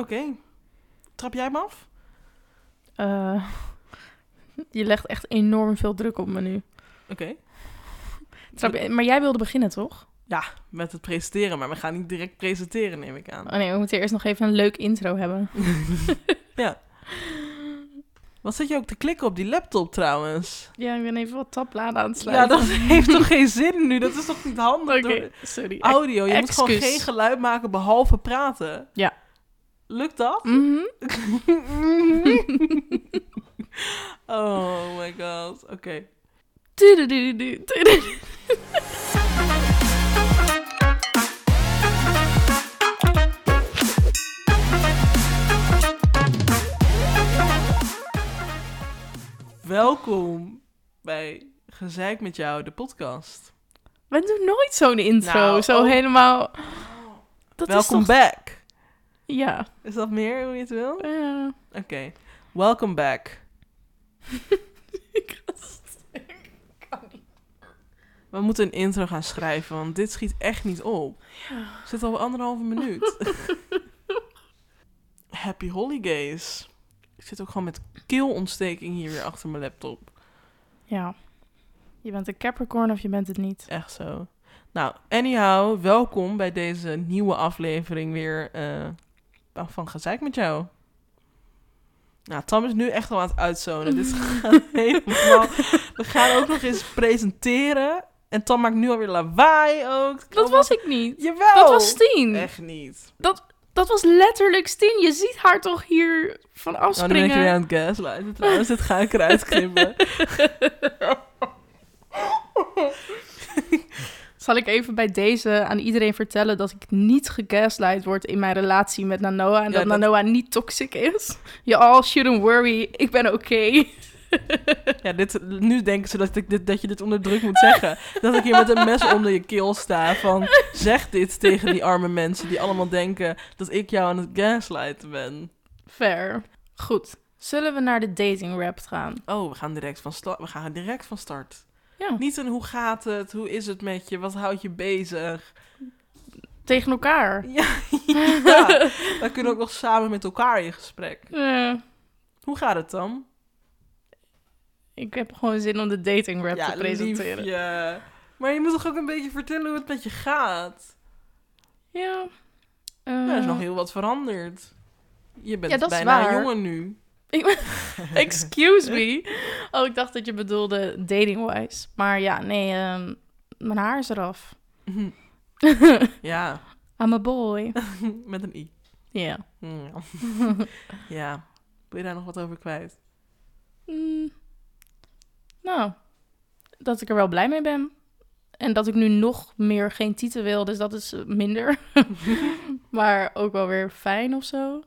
Oké. Trap jij me af? Eh, je legt echt enorm veel druk op me nu. Oké. Trap je- maar jij wilde beginnen, toch? Met het presenteren, maar we gaan niet direct presenteren, neem ik aan. Oh nee, we moeten eerst nog even een leuk intro hebben. ja. Wat zit je ook te klikken op die laptop trouwens? Ja, ik ben even wat tabbladen aan het Ja, sluiten. dat heeft toch geen zin nu? Dat is toch niet handig? Oké, sorry. Audio, je moet gewoon geen geluid maken behalve praten. Ja. Lukt dat? Mhm. oh my god, oké. Welkom bij Gezeik met jou, de podcast. We doen nooit zo'n intro. Nou, zo oh. helemaal... Dat Welkom is toch... back. Ja. Is dat meer hoe je het wil? Eh, Oké. Welcome back. ik kan niet. We moeten een intro gaan schrijven, want dit schiet echt niet op. We zitten al anderhalve minuut. Happy holidays. Ik zit ook gewoon met keelontsteking hier weer achter mijn laptop. Ja. Je bent een Capricorn of je bent het niet. Echt zo. Nou, anyhow, welkom bij deze nieuwe aflevering weer eh, van Gezeik met jou. Nou, Tam is nu echt al aan het uitzonen. Dit gaat helemaal... We gaan ook nog eens presenteren. En Tam maakt nu alweer lawaai ook. Dat was ik niet. Jawel! Dat was Stien. Echt niet. Dat was letterlijk Stien. Je ziet haar toch hier van Nou, nu ben afspringen. ik weer aan het gaslighten trouwens. Dit ga ik eruit knippen. Zal ik even bij deze aan iedereen vertellen dat ik niet gegaslight word in mijn relatie met Nanoa en Ja, dat, dat- Nanoa niet toxic is? Je all shouldn't worry, ik ben oké. Ja, dit, nu denken ze dat, ik dit, dat je dit onder druk moet zeggen. Dat ik hier met een mes onder je keel sta van... Zeg dit tegen die arme mensen die allemaal denken dat ik jou aan het gaslighten ben. Fair. Goed. Zullen we naar de dating rap gaan? Oh, we gaan direct van, sta- we gaan direct van start. Ja. Niet een hoe gaat het, hoe is het met je, wat houdt je bezig. Tegen elkaar. Ja, ja. dan kunnen we ook nog samen met elkaar in gesprek. Eh, Hoe gaat het dan? ik heb gewoon zin om de dating rap te presenteren. liefje. Maar je moet toch ook een beetje vertellen hoe het met je gaat? Ja. Eh, Ja, er is nog heel wat veranderd. Je bent Ja, bijna een jongen nu. Excuse me. Oh, ik dacht dat je bedoelde dating-wise. Maar ja, nee, ehm, mijn haar is eraf. ja, I'm a boy. met een i. Ja. Ja. ja. Wil je daar nog wat over kwijt? Mm, nou, dat ik er wel blij mee ben. En dat ik nu nog meer geen titel wil, dus dat is minder. maar ook wel weer fijn of zo.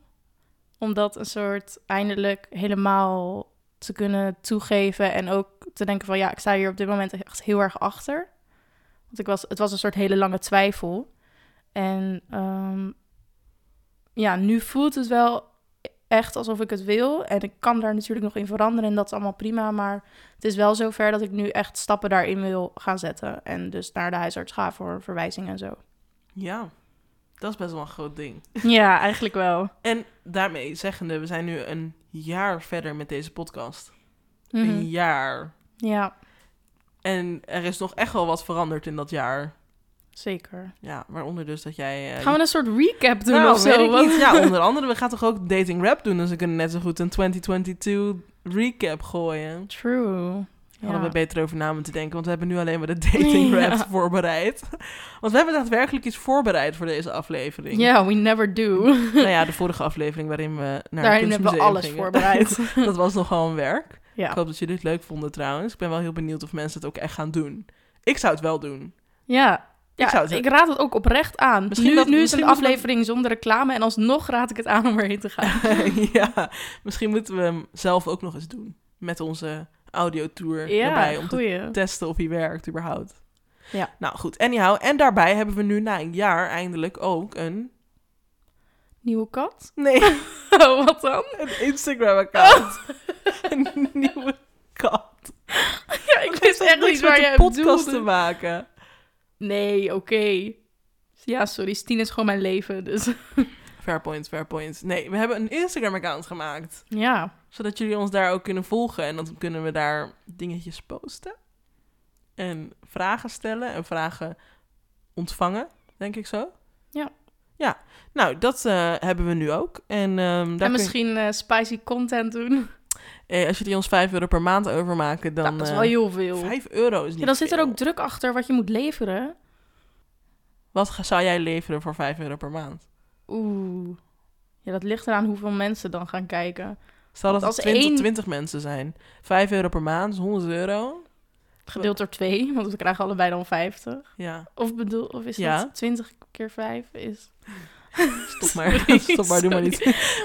Om dat een soort eindelijk helemaal te kunnen toegeven. En ook te denken van ja, ik sta hier op dit moment echt heel erg achter. Want ik was, het was een soort hele lange twijfel. En ehm, ja, nu voelt het wel echt alsof ik het wil. En ik kan daar natuurlijk nog in veranderen en dat is allemaal prima. Maar het is wel zover dat ik nu echt stappen daarin wil gaan zetten. En dus naar de huisarts ga voor verwijzing en zo. Ja, dat is best wel een groot ding. Ja, eigenlijk wel. En daarmee zeggende, we zijn nu een jaar verder met deze podcast. Mhm. Een jaar. Ja, En er is nog echt wel wat veranderd in dat jaar. zeker. Ja, waaronder dus dat jij... eh, Gaan we een soort recap doen nou, of weet zo? ik Want- niet. Ja, onder andere, we gaan toch ook dating rap doen. Dus we kunnen net zo goed een 2022 recap gooien. True. Hadden Ja. we beter over na moeten denken, want we hebben nu alleen maar de dating rap Ja. voorbereid. Want we hebben daadwerkelijk iets voorbereid voor deze aflevering. Ja, we never do. Nou ja, de vorige aflevering waarin we naar Daarin hebben we alles gingen. voorbereid. dat was nogal een werk. Ik hoop dat jullie het leuk vonden trouwens. Ik ben wel heel benieuwd of mensen het ook echt gaan doen. Ik zou het wel doen. Ja. Ja, Ik zou ik, het- raad het ook oprecht aan. Misschien nu, dat- nu is een we- aflevering zonder reclame en alsnog raad ik het aan om erheen te gaan. ja, misschien moeten we hem zelf ook nog eens doen. Met onze audiotour Ja, erbij. Om te testen of hij werkt überhaupt. Ja. Nou goed, anyhow. En daarbij hebben we nu na een jaar eindelijk ook een... Nieuwe kat? Nee, Oh, wat dan? een Instagram-account. een nieuwe kat. Ja, ik wist echt niet waar je podcast te maken. Nee, oké. Ja, sorry. Stien is gewoon mijn leven, dus... fair point, fair point. Nee, we hebben een Instagram-account gemaakt. Ja. Zodat jullie ons daar ook kunnen volgen. En dan kunnen we daar dingetjes posten. En vragen stellen en vragen ontvangen, denk ik zo. Ja. Ja, nou, dat eh, hebben we nu ook. En, ehm, daar en je- misschien eh, spicy content doen. eh, als jullie ons 5 euro per maand overmaken, dan... Nou, dat is eh, wel heel veel. 5 euro is niet Ja, dan zit er veel. ook druk achter wat je moet leveren. Wat zou jij leveren voor 5 euro per maand? Oeh. Ja, dat ligt eraan hoeveel mensen dan gaan kijken. Stel dat het als 20, één- 20 mensen zijn. 5 euro per maand is 100 euro. Gedeeld door twee, want we krijgen allebei dan 50. Ja, Of bedoel, of is Ja. dat 20 keer 5 is... stop maar. Sorry, stop maar, doe maar niet.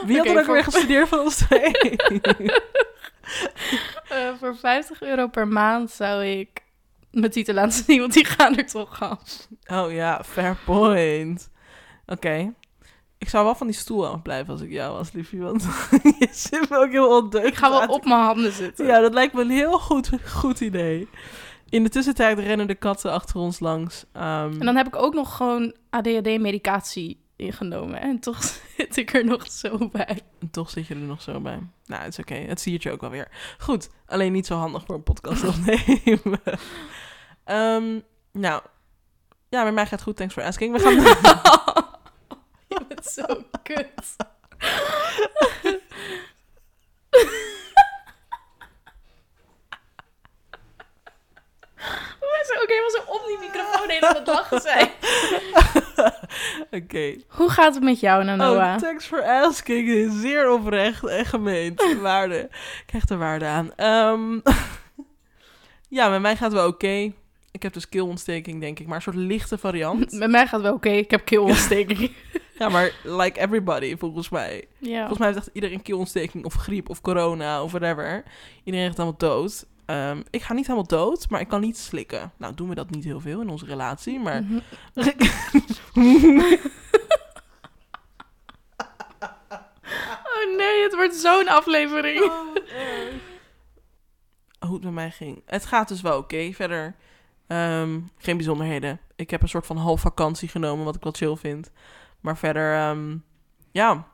Wie had er ook voor- weer gestudeerd van ons twee? Eh, voor 50 euro per maand zou ik mijn titel laten zien, want die gaan er toch af. oh ja, fair point. Oké. Ik zou wel van die stoel afblijven als ik jou was, liefje. Want je zit me ook heel ondeugend Ik ga wel op mijn handen zitten. Ja, dat lijkt me een heel goed, goed idee. In de tussentijd rennen de katten achter ons langs. Ehm, En dan heb ik ook nog gewoon ADHD-medicatie ingenomen. En toch zit ik er nog zo bij. en toch zit je er nog zo bij. Nou, het is oké. Het zie je ook wel weer. Goed, alleen niet zo handig voor een podcast opnemen. Ehm, nou, ja, met mij gaat het goed. Thanks for asking. We gaan... Zo kut. Hoe is het ook helemaal zo op die microfoon heen aan het lachen zijn? Oké. Hoe gaat het met jou, Nanoa? Oh, thanks for asking. Zeer oprecht en gemeend. Waarde. Krijgt er waarde aan. Ehm, ja, met mij gaat het wel oké. Ik heb dus keelontsteking, denk ik. Maar een soort lichte variant. Met mij gaat het wel oké. Ik heb keelontsteking. Ja, maar like everybody, volgens mij. ja. Volgens mij heeft echt iedereen keelontsteking of griep of corona of whatever. Iedereen gaat helemaal dood. Ehm, ik ga niet helemaal dood, maar ik kan niet slikken. Nou, doen we dat niet heel veel in onze relatie, maar... Mhm. Oh nee, het wordt zo'n aflevering. Hoe het met mij ging. Het gaat dus wel oké. Verder ehm, geen bijzonderheden. Ik heb een soort van half vakantie genomen, wat ik wel chill vind. Maar verder, ehm, ja,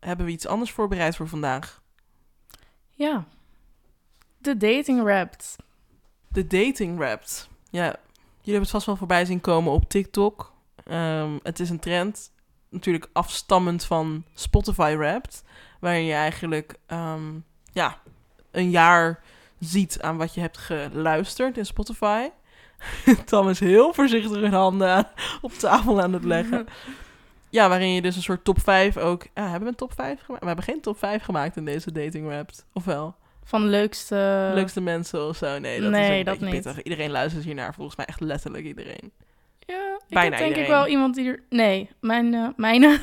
hebben we iets anders voorbereid voor vandaag. Ja. De dating wrapped. De dating wrapped. Ja, jullie hebben het vast wel voorbij zien komen op TikTok. Ehm, het is een trend, natuurlijk afstammend van Spotify wrapped. Waarin je eigenlijk ehm, ja, een jaar ziet aan wat je hebt geluisterd in Spotify. Tom is heel voorzichtig hun handen aan- op tafel aan het leggen. Ja, waarin je dus een soort top 5 ook... Ja, hebben we een top 5 gemaakt? We hebben geen top 5 gemaakt in deze dating wrapped. Of wel? Van de leukste... Leukste mensen of zo. Nee, dat is nee, ook een dat niet. pittig. Iedereen luistert hiernaar. Volgens mij echt letterlijk iedereen. Ja, ik Bijna denk ik wel iemand die er... Nee, mijn, eh, mijn, eh,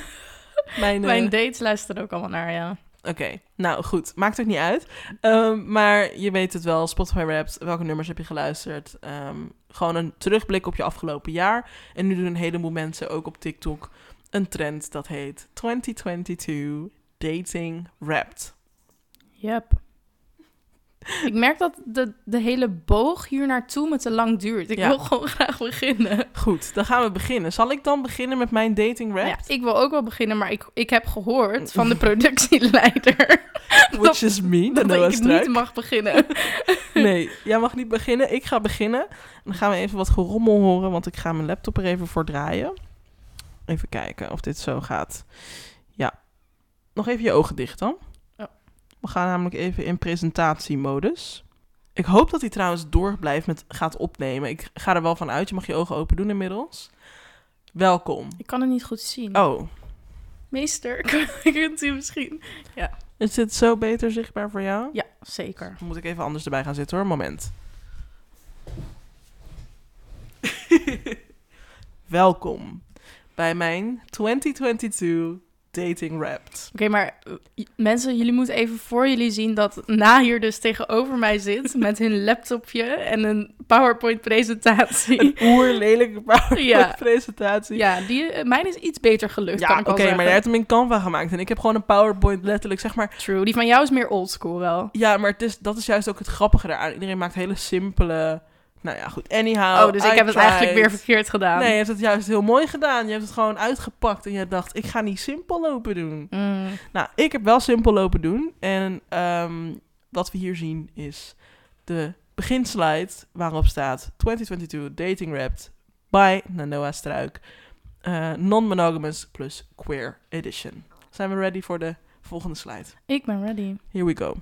Mijn, mijn dates luisteren ook allemaal naar, ja. Oké, nou goed. Maakt ook niet uit. Ehm, maar je weet het wel. Spotify Raps. Welke nummers heb je geluisterd? Ehm, gewoon een terugblik op je afgelopen jaar. En nu doen een heleboel mensen ook op TikTok een trend dat heet 2022 Dating Wrapped. Yep. Ik merk dat de, de hele boog hier naartoe me te lang duurt. Ik Ja. wil gewoon graag beginnen. Goed, dan gaan we beginnen. Zal ik dan beginnen met mijn dating Ja, wrapped? ik wil ook wel beginnen, maar ik, ik heb gehoord van de productieleider Which is me, dat Noah ik Struik. niet mag beginnen. Nee, jij mag niet beginnen. Ik ga beginnen. Dan gaan we even wat gerommel horen, want ik ga mijn laptop er even voor draaien. Even kijken of dit zo gaat. Ja. Nog even je ogen dicht dan. Ja. We gaan namelijk even in presentatiemodus. Ik hoop dat hij trouwens door blijft met gaat opnemen. Ik ga er wel van uit. Je mag je ogen open doen inmiddels. Welkom. Ik kan het niet goed zien. Oh, Meester, kunt u misschien... is dit zo beter zichtbaar voor jou? Ja, zeker. Dan moet ik even anders erbij gaan zitten hoor. Moment. Welkom bij mijn 2022 Dating Wrapped. Oké, maar eh, mensen, jullie moeten even voor jullie zien dat Na hier dus tegenover mij zit met hun laptopje en een PowerPoint-presentatie. Een oerlelijke Ja. PowerPoint-presentatie. Ja, die, eh, mijn is iets beter gelukt, Ja, oké, maar jij hebt hem in Canva gemaakt en ik heb gewoon een PowerPoint letterlijk, zeg maar... True, die van jou is meer oldschool wel. Ja, maar het is, dat is juist ook het grappige daaraan. Iedereen maakt hele simpele Nou ja, goed. Anyhow. oh, dus ik heb het eigenlijk weer verkeerd gedaan. Nee, je hebt het juist heel mooi gedaan. Je hebt het gewoon uitgepakt en je dacht, ik ga niet simpel lopen doen. Mm. Nou, ik heb wel simpel lopen doen. En ehm, wat we hier zien is de beginslide waarop staat 2022 Dating Wrapped by Nanoa Struik. Eh, Non-monogamous plus queer edition. Zijn we ready voor de volgende slide? Ik ben ready. Here we go.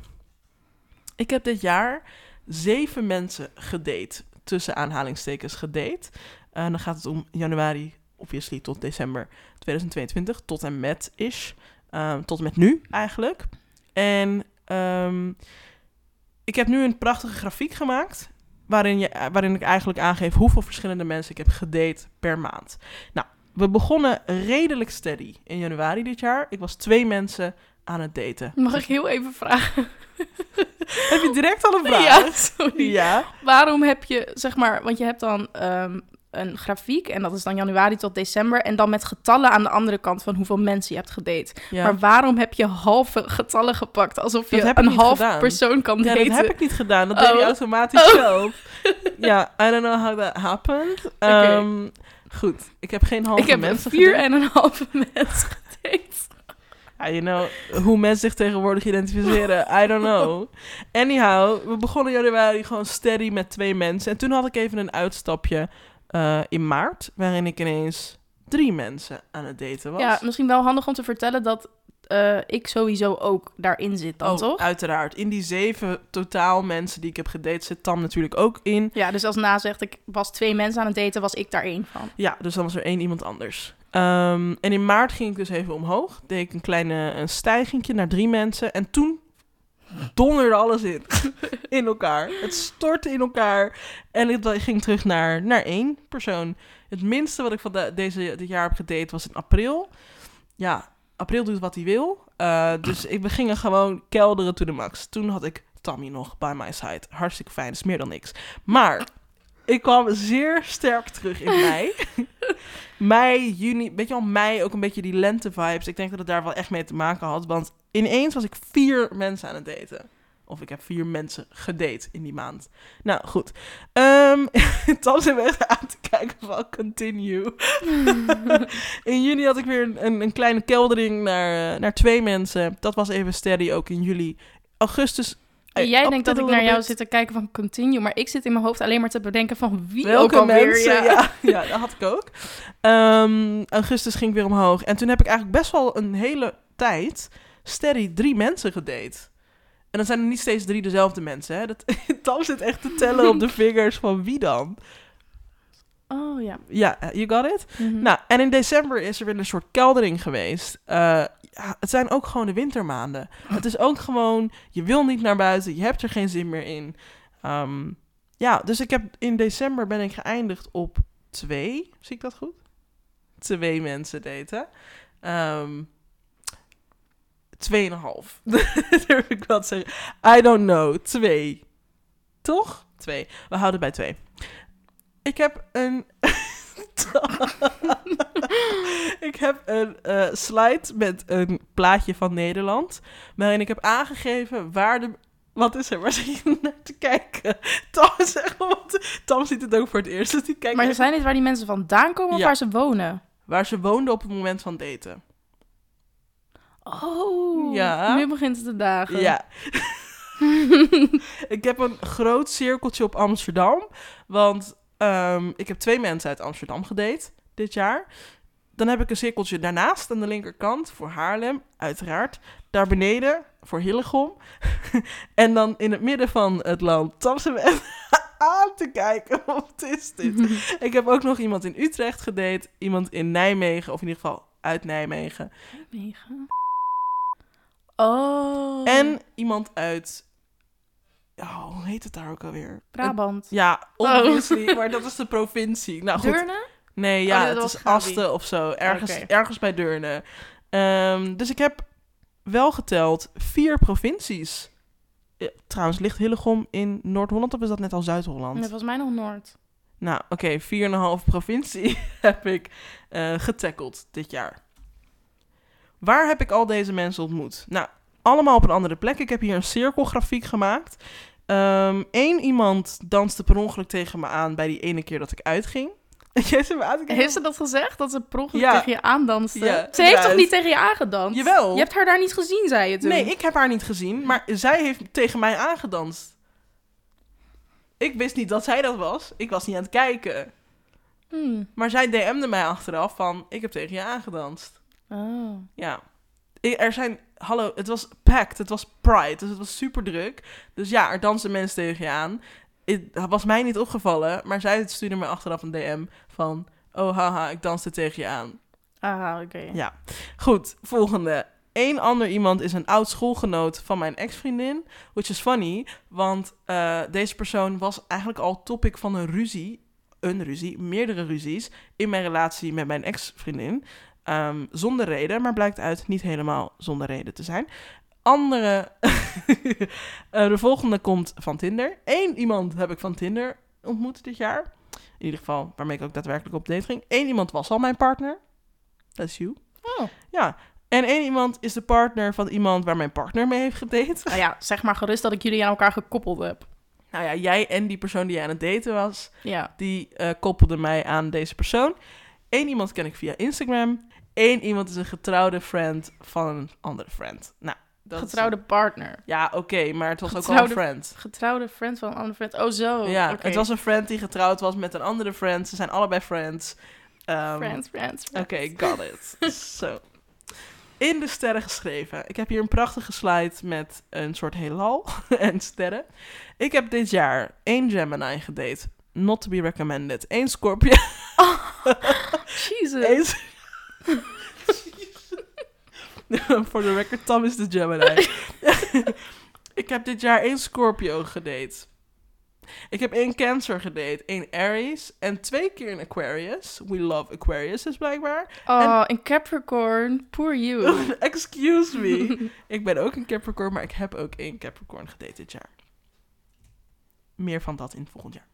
Ik heb dit jaar zeven mensen gedate. Tussen aanhalingstekens gedate. En dan gaat het om januari, obviously, tot december 2022. Tot en met is. Ehm, tot en met nu eigenlijk. En ehm, ik heb nu een prachtige grafiek gemaakt. Waarin, je, waarin ik eigenlijk aangeef hoeveel verschillende mensen ik heb gedate per maand. Nou, we begonnen redelijk steady in januari dit jaar. Ik was twee mensen aan het daten. Mag ik heel even vragen? Heb je direct al een vraag? Ja, sorry. Ja. Waarom heb je, zeg maar, want je hebt dan ehm, een grafiek en dat is dan januari tot december en dan met getallen aan de andere kant van hoeveel mensen je hebt gedate. Ja. Maar waarom heb je halve getallen gepakt? Alsof je een half gedaan. persoon kan ja, daten. dat heb ik niet gedaan. Dat deed Oh. hij automatisch Oh. zelf. Ja, I don't know how that happened. Ehm, goed, ik heb geen halve Ik heb mensen vier en een halve mensen gedate. You know, hoe mensen zich tegenwoordig identificeren, I don't know. Anyhow, we begonnen januari gewoon steady met twee mensen. En toen had ik even een uitstapje eh, in maart, waarin ik ineens drie mensen aan het daten was. Ja, misschien wel handig om te vertellen dat eh, ik sowieso ook daarin zit dan, Oh, toch? uiteraard. In die zeven totaal mensen die ik heb gedate zit Tam natuurlijk ook in. Ja, dus als Na zegt, ik was twee mensen aan het daten, was ik daar één van. Ja, dus dan was er één iemand anders. Ehm, en in maart ging ik dus even omhoog. Deed ik een kleine een stijgingje naar drie mensen. En toen donderde alles in. in elkaar. Het stortte in elkaar. En ik ging terug naar, naar één persoon. Het minste wat ik van de, deze, dit jaar heb gedate was in april. Ja, april doet wat hij wil. Eh, dus ik, we gingen gewoon kelderen to the max. Toen had ik Tammy nog by my side. Hartstikke fijn, is meer dan niks. Maar ik kwam zeer sterk terug in mei. mei, juni, weet je wel, mei ook een beetje die lente vibes. Ik denk dat het daar wel echt mee te maken had. Want ineens was ik vier mensen aan het daten. Of ik heb vier mensen gedate in die maand. Nou, goed. Ehm Tam zit me aan te kijken van continue. in juni had ik weer een, een, een kleine keldering naar, eh, naar twee mensen. Dat was even steady ook in juli. Augustus... eh, Jij denkt dat ik naar jou bit. zit te kijken van continue, maar ik zit in mijn hoofd alleen maar te bedenken van wie ook Welke alweer. mensen? ja. Ja. ja, dat had ik ook. Ehm, augustus ging ik weer omhoog. En toen heb ik eigenlijk best wel een hele tijd steady drie mensen gedate. En dan zijn er niet steeds drie dezelfde mensen. Hè? Dat, Tam zit echt te tellen op de vingers van wie dan. Oh ja. Ja, you got it? Mhm. Nou, en in december is er weer een soort keldering geweest. Eh, het zijn ook gewoon de wintermaanden. Het is ook gewoon, je wil niet naar buiten, je hebt er geen zin meer in. Ehm, ja, dus ik heb in december ben ik geëindigd op twee. Zie ik dat goed? Twee mensen daten. Ehm tweeënhalf. Durf ik te zeggen. I don't know. Twee. Toch? Twee. We houden bij twee. Ik heb een... ik heb een eh, slide met een plaatje van Nederland. Waarin ik heb aangegeven waar de. Wat is er? Waar zit je naar te kijken? Tam, zeg. Tam ziet het ook voor het eerst. Dus die kijkt Maar ze echt zijn dit waar die mensen vandaan komen of Ja. waar ze wonen? waar ze woonden op het moment van daten. Oh, Ja. nu begint het te dagen. Ja. ik heb een groot cirkeltje op Amsterdam. Want ehm, ik heb twee mensen uit Amsterdam gedate dit jaar. Dan heb ik een cirkeltje daarnaast aan de linkerkant voor Haarlem, uiteraard. Daar beneden voor Hillegom. en dan in het midden van het land. Tam ze me echt aan te kijken. Wat is dit? ik heb ook nog iemand in Utrecht gedate. Iemand in Nijmegen, of in ieder geval uit Nijmegen. Negen. Oh. En iemand uit... Oh, hoe heet het daar ook alweer? Brabant. Ja, obviously, maar dat is de provincie. Nou goed, Deurne? nee, Oh, ja, nee, het dat is was Gabi. Asten of zo. Ergens, ergens bij Deurne. Ehm, dus ik heb wel geteld vier provincies. Trouwens, ligt Hillegom in Noord-Holland of is dat net al Zuid-Holland? Nee, volgens mij nog Noord. Nou, oké, vier en een half provincie heb ik eh getackeld dit jaar. Waar heb ik al deze mensen ontmoet? Nou, allemaal op een andere plek. Ik heb hier een cirkelgrafiek gemaakt. Eén iemand danste per ongeluk tegen me aan bij die ene keer dat ik uitging. Jij aan. Heeft ze dat gezegd? Dat ze per ongeluk Ja. tegen je aandanste? Ja, ze heeft toch niet tegen je aangedanst? Jawel. Je hebt haar daar niet gezien, zei je toen. Nee, ik heb haar niet gezien, maar zij heeft tegen mij aangedanst. Ik wist niet dat zij dat was. Ik was niet aan het kijken. Hmm. Maar zij DM'de mij achteraf van, ik heb tegen je aangedanst. Oh. Ja. Er zijn, hallo, het was packed, het was Pride, dus het was super druk. Dus ja, er dansten mensen tegen je aan. Het was mij niet opgevallen, maar zij stuurde me achteraf een DM van, oh haha, ik danste tegen je aan. Ah, oké. Ja, goed. Volgende. Eén ander iemand is een oud schoolgenoot van mijn ex-vriendin. Which is funny, want eh, deze persoon was eigenlijk al topic van een ruzie. Een ruzie, meerdere ruzies in mijn relatie met mijn ex-vriendin. Ehm, zonder reden, maar blijkt uit niet helemaal zonder reden te zijn. Andere. Eh, de volgende komt van Tinder. Eén iemand heb ik van Tinder ontmoet dit jaar. In ieder geval, waarmee ik ook daadwerkelijk op date ging. Eén iemand was al mijn partner. Dat is you. Oh. Ja. En één iemand is de partner van iemand waar mijn partner mee heeft gedate. Nou ja, zeg maar gerust dat ik jullie aan elkaar gekoppeld heb. Nou ja, jij en die persoon die aan het daten was, Ja. die eh koppelde mij aan deze persoon. Eén iemand ken ik via Instagram. Eén iemand is een getrouwde friend van een andere friend. Nou, dat is- Getrouwde partner. ja, oké, maar het was ook al een friend. Getrouwde friend van een andere friend. Oh, zo. ja, het was een friend die getrouwd was met een andere friend. Ze zijn allebei friends. Friends, friends, friends. Oké, got it. Zo. In de sterren geschreven. Ik heb hier een prachtige slide met een soort heelal en sterren. Ik heb dit jaar één Gemini gedate. Not to be recommended. Eén Scorpio. Jesus. Eén... For the record, Tom is de Gemini. ik heb dit jaar één Scorpio gedate. Ik heb één Cancer gedate, één Aries en twee keer een Aquarius. We love Aquarius dus blijkbaar. Oh, een Capricorn. Poor you. Excuse me. ik ben ook een Capricorn, maar ik heb ook één Capricorn gedate dit jaar. Meer van dat in het volgend jaar.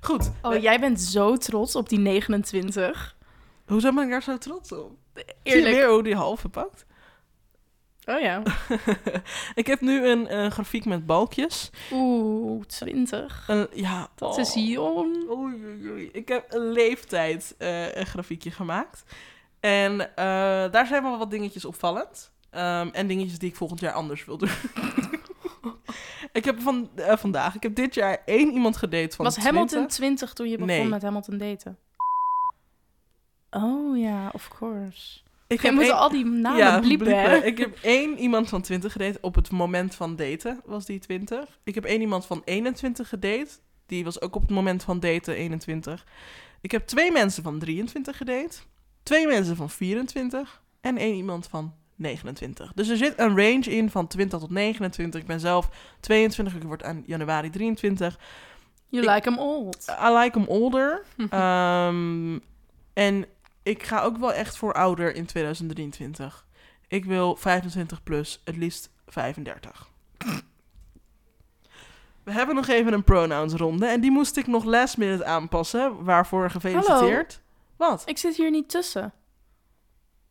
Goed. Oh, we- jij bent zo trots op die 29. Hoezo ben ik daar zo trots op? Zie je Eerlijk. weer hoe die halve pakt? Oh ja. ik heb nu een, eh, grafiek met balkjes. Oeh, 20. Een- ja, Dat oh. is jong. Oei, oei, oei. Ik heb een leeftijd eh, een grafiekje gemaakt. En eh, daar zijn wel wat dingetjes opvallend. Ehm, en dingetjes die ik volgend jaar anders wil doen. ik heb van, eh, vandaag, ik heb dit jaar één iemand gedate van Was 20. Hamilton 20 toen je begon Nee. met Hamilton daten? Oh ja, of course. Ik Je moet één- al die namen ja, bliepen? Ik heb één iemand van 20 gedate. Op het moment van daten was die 20. Ik heb één iemand van 21 gedate. Die was ook op het moment van daten 21. Ik heb twee mensen van 23 gedate. Twee mensen van 24. En één iemand van 29. Dus er zit een range in van 20 tot 29. Ik ben zelf 22. Ik word aan januari 23. You Ik- like him old. I like them older. Ehm, en ik ga ook wel echt voor ouder in 2023. Ik wil 25 plus, het liefst 35. We hebben nog even een pronouns ronde en die moest ik nog last minute aanpassen. Waarvoor gefeliciteerd. Wat? Ik zit hier niet tussen.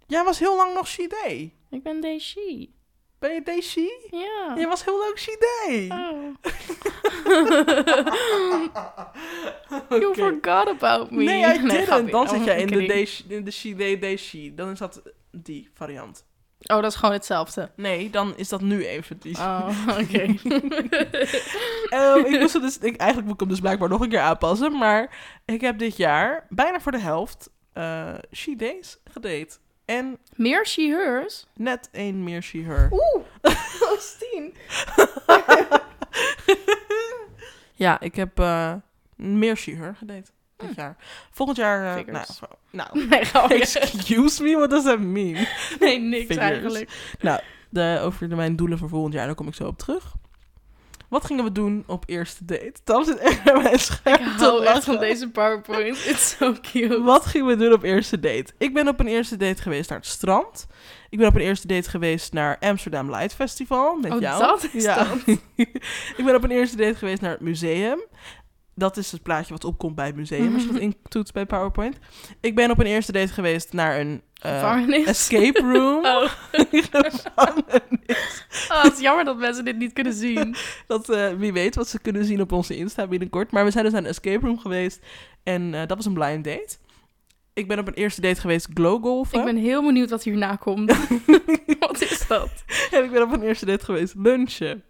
Jij was heel lang nog she. Ik ben Daisy. Ben je she? Ja. Jij was heel she they. Oh. You forgot about me. Nee, I didn't. grapje. Dan zit Oh, jij in de, she- in de they she. Dan is dat die variant. Oh, dat is gewoon hetzelfde. Nee, dan is dat nu even die. Oh, oké. Ehm, ik moest dus, ik, eigenlijk moet ik hem dus blijkbaar nog een keer aanpassen. Maar ik heb dit jaar bijna voor de helft eh She Days gedate. En Meer she hers? net één meer She Her. Oeh, Stien. Ja, ik heb eh, meer She Her gedate dit jaar. Volgend jaar... eh, nou, nou, Nee, excuse me, what does that mean? Nee, niks Figures. eigenlijk. De, over mijn doelen voor volgend jaar, daar kom ik zo op terug. Wat gingen we doen op eerste date? Tam zit echt bij mijn scherm Ik hou echt van deze PowerPoint. It's so cute. Wat gingen we doen op eerste date? Ik ben op een eerste date geweest naar het strand. Ik ben op een eerste date geweest naar Amsterdam Light Festival met Oh, jou. dat is dat. ik ben op een eerste date geweest naar het museum. Dat is het plaatje wat opkomt bij het museum als je dat intoetst bij PowerPoint. Ik ben op een eerste date geweest naar een eh, escape room. Oh. Oh, het is jammer dat mensen dit niet kunnen zien. Dat, eh, wie weet wat ze kunnen zien op onze Insta binnenkort. Maar we zijn dus naar een escape room geweest. En eh, dat was een blind date. Ik ben op een eerste date geweest glowgolfen. Ik ben heel benieuwd wat hierna komt. wat is dat? En ik ben op een eerste date geweest lunchen.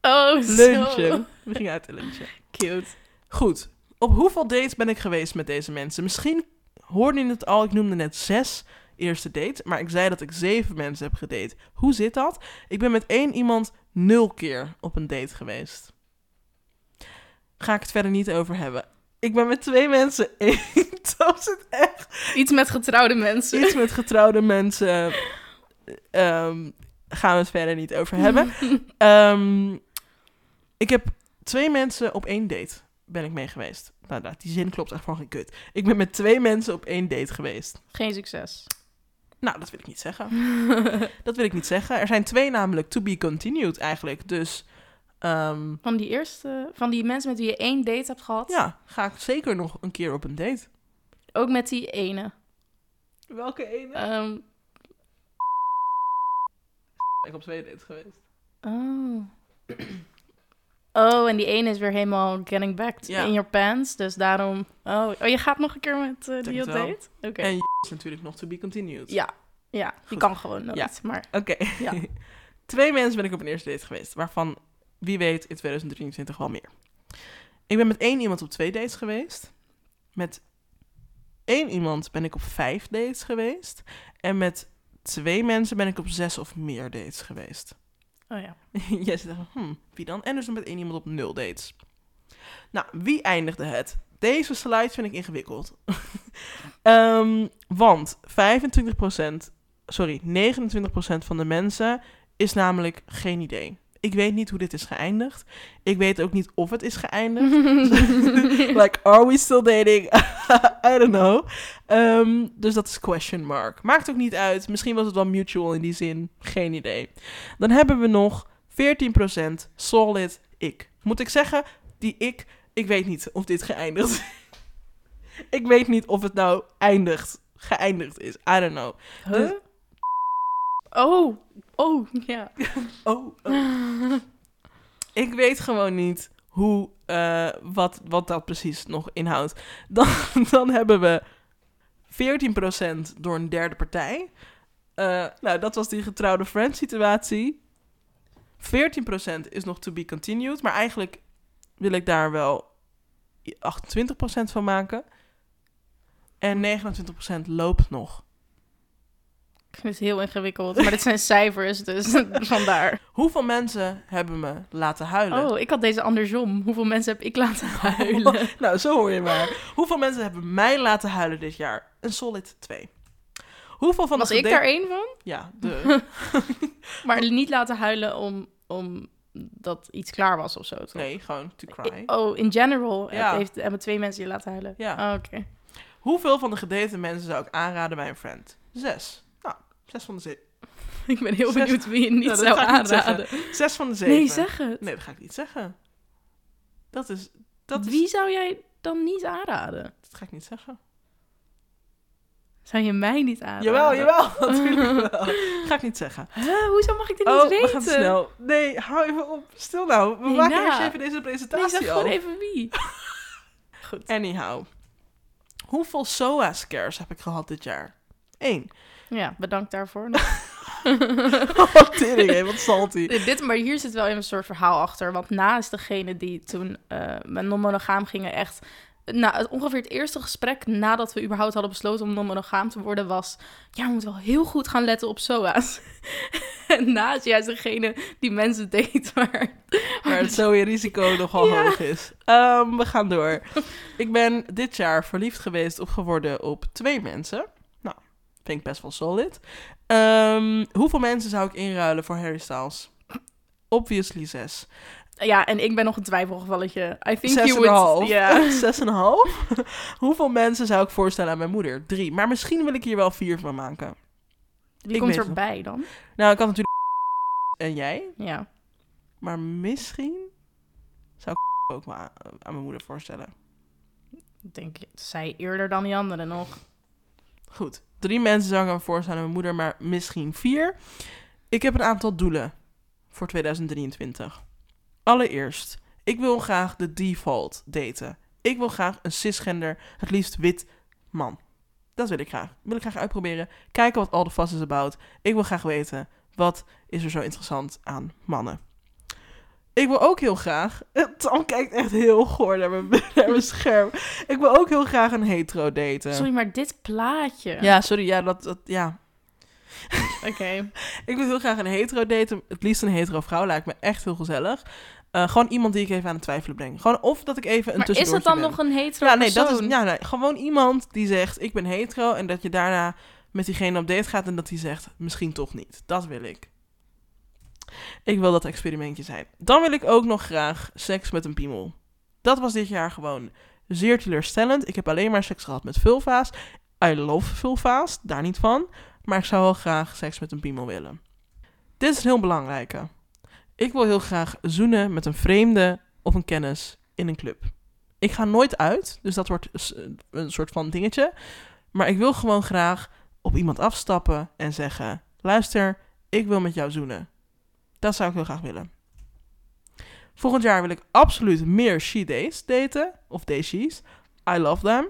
Oh. Lunchen. We gingen uit te lunchen. Cute. Goed. Op hoeveel dates ben ik geweest met deze mensen? Misschien hoorde je het al. Ik noemde net zes eerste dates. Maar ik zei dat ik zeven mensen heb gedate. Hoe zit dat? Ik ben met één iemand nul keer op een date geweest. Ga ik het verder niet over hebben. Ik ben met twee mensen één. Dat is het echt. Iets met getrouwde mensen. Iets met getrouwde mensen. Ehm, gaan we het verder niet over hebben. Ehm, ik heb twee mensen op één date ben ik mee geweest. Nou, nou, die zin klopt echt van geen kut. Ik ben met twee mensen op één date geweest. Geen succes. Nou, dat wil ik niet zeggen. dat wil ik niet zeggen. Er zijn twee namelijk to be continued eigenlijk. Dus ehm, Van die eerste, van die mensen met wie je één date hebt gehad. ja, ga ik zeker nog een keer op een date. Ook met die ene. Welke ene? Ehm, ik op twee dates geweest. oh. Oh, en die ene is weer helemaal getting back Ja. in your pants. Dus daarom... Oh, oh je gaat nog een keer met eh, die date? Oké. En is natuurlijk nog to be continued. Ja, ja. Die Goed. kan gewoon nooit. Ja. Maar Oké. Ja. Twee mensen ben ik op een eerste date geweest. Waarvan, wie weet, in 2023 wel meer. Ik ben met één iemand op twee dates geweest. Met één iemand ben ik op vijf dates geweest. En met twee mensen ben ik op zes of meer dates geweest. Oh ja. Jij zegt, hmm, wie dan? En dus met één iemand op nul dates. Nou, wie eindigde het? Deze slide vind ik ingewikkeld. Ehm, want 25%, sorry, 29% van de mensen is namelijk geen idee. Ik weet niet hoe dit is geëindigd. Ik weet ook niet of het is geëindigd. like, are we still dating? I don't know. Ehm, dus dat is question mark. Maakt ook niet uit. Misschien was het wel mutual in die zin. Geen idee. Dan hebben we nog 14% solid ik. Moet ik zeggen, die ik, ik weet niet of dit geëindigd is. ik weet niet of het nou eindigt, geëindigd is. I don't know. Huh? Oh, oh, ja. Oh, oh. Ik weet gewoon niet hoe, eh, wat, wat dat precies nog inhoudt. Dan, dan hebben we 14% door een derde partij. Eh, nou, dat was die getrouwde friend situatie. 14% is nog to be continued. Maar eigenlijk wil ik daar wel 28% van maken. En 29% loopt nog. Het heel ingewikkeld. Maar dit zijn cijfers, dus vandaar. Hoeveel mensen hebben me laten huilen? Oh, ik had deze andersom. Hoeveel mensen heb ik laten huilen? Nou, zo hoor je maar. Hoeveel mensen hebben mij laten huilen dit jaar? Een solid 2. Hoeveel van Was de ik daar één van? Ja, de. Maar niet laten huilen om, om dat iets klaar was of zo. toch? Nee, gewoon to cry. Oh, in general Ja. heeft, hebben twee mensen je laten huilen. Ja. Oh, Oké. Hoeveel van de gedate mensen zou ik aanraden bij een friend? Zes. Zes van de zeven. Ik ben heel Zes- benieuwd wie je niet Nou, zou niet aanraden. Zes van de zeven. Nee, zeg het. Nee, dat ga ik niet zeggen. Dat is. Dat is- Wie zou jij dan niet aanraden? Dat ga ik niet zeggen. Zou je mij niet aanraden? Jawel, jawel. Natuurlijk wel. Ga ik niet zeggen. Huh, hoezo mag ik dit Oh, niet we weten? gaan te snel. Nee, hou even op. Stil nou. We Nee, maken eerst even deze Nee, presentatie zeg gewoon even wie. Goed. Anyhow. Hoeveel SOA scares heb ik gehad dit jaar? Eén. Ja, bedankt daarvoor. Oh, tering, wat salty. Dit- Dit, maar hier zit wel even een soort verhaal achter. Want na is degene die toen eh met non-monogaam gingen echt... Nou, het, ongeveer het eerste gesprek nadat we überhaupt hadden besloten om non-monogaam te worden was... Ja, we moeten wel heel goed gaan letten op SOA's. en na is juist degene die mensen waar... Maar het SOA-risico nogal Ja. hoog is. Ehm, we gaan door. Ik ben dit jaar verliefd geweest of geworden op twee mensen. Vind ik best wel solid. Ehm, hoeveel mensen zou ik inruilen voor Harry Styles? Obviously zes. Ja, en ik ben nog een twijfelgevalletje. I think Zes you would... half. Ja. Zes en een half? hoeveel mensen zou ik voorstellen aan mijn moeder? Drie. Maar misschien wil ik hier wel vier van maken. Wie Ik komt erbij dan? Nou, ik had natuurlijk en jij. Ja. Maar misschien zou ik ook maar aan, aan mijn moeder voorstellen. Ik denk, zij eerder dan die andere nog. Goed, drie mensen zou ik me voorstellen aan mijn moeder, maar misschien vier. Ik heb een aantal doelen voor 2023. Allereerst, ik wil graag de default daten. Ik wil graag een cisgender, het liefst wit man. Dat wil ik graag. Wil ik graag uitproberen. Kijken wat all the fuss is about. Ik wil graag weten, wat is er zo interessant aan mannen. Ik wil ook heel graag... Tam kijkt echt heel goor naar mijn, naar mijn scherm. Ik wil ook heel graag een hetero daten. Sorry, maar dit plaatje. Ja, sorry. Ja, dat, dat, ja. Oké. Ik wil heel graag een hetero daten. Het liefst een hetero vrouw. Lijkt me echt heel gezellig. Eh, gewoon iemand die ik even aan het twijfelen breng. Gewoon of dat ik even een Maar is het dan ben. nog een hetero Ja, nee, dat is ja, nee, gewoon iemand die zegt ik ben hetero en dat je daarna met diegene op date gaat en dat hij zegt misschien toch niet. Dat wil ik. Ik wil dat experimentje zijn. Dan wil ik ook nog graag seks met een piemel. Dat was dit jaar gewoon zeer teleurstellend. Ik heb alleen maar seks gehad met vulva's. I love vulva's, daar niet van. Maar ik zou wel graag seks met een piemel willen. Dit is een heel belangrijke. Ik wil heel graag zoenen met een vreemde of een kennis in een club. Ik ga nooit uit, dus dat wordt een soort van dingetje. Maar ik wil gewoon graag op iemand afstappen en zeggen: luister, ik wil met jou zoenen. Dat zou ik heel graag willen. Volgend jaar wil ik absoluut meer she-days daten. Of day-she's. I love them.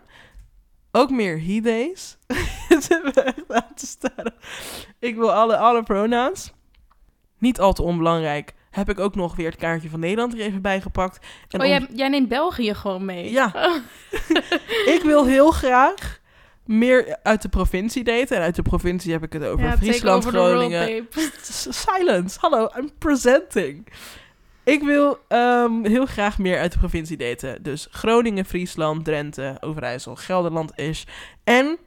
Ook meer. Het echt aan te staren. Ik wil alle, alle pronouns. Niet al te onbelangrijk heb ik ook nog weer het kaartje van Nederland er even bij gepakt. En Oh, jij, jij neemt België gewoon mee? Ja. ik wil heel graag meer uit de provincie daten. En uit de provincie heb ik het over Ja, Friesland, Groningen. Silence. Hallo, I'm presenting. Ik wil ehm, heel graag meer uit de provincie daten. Dus Groningen, Friesland, Drenthe, Overijssel, Gelderland is. En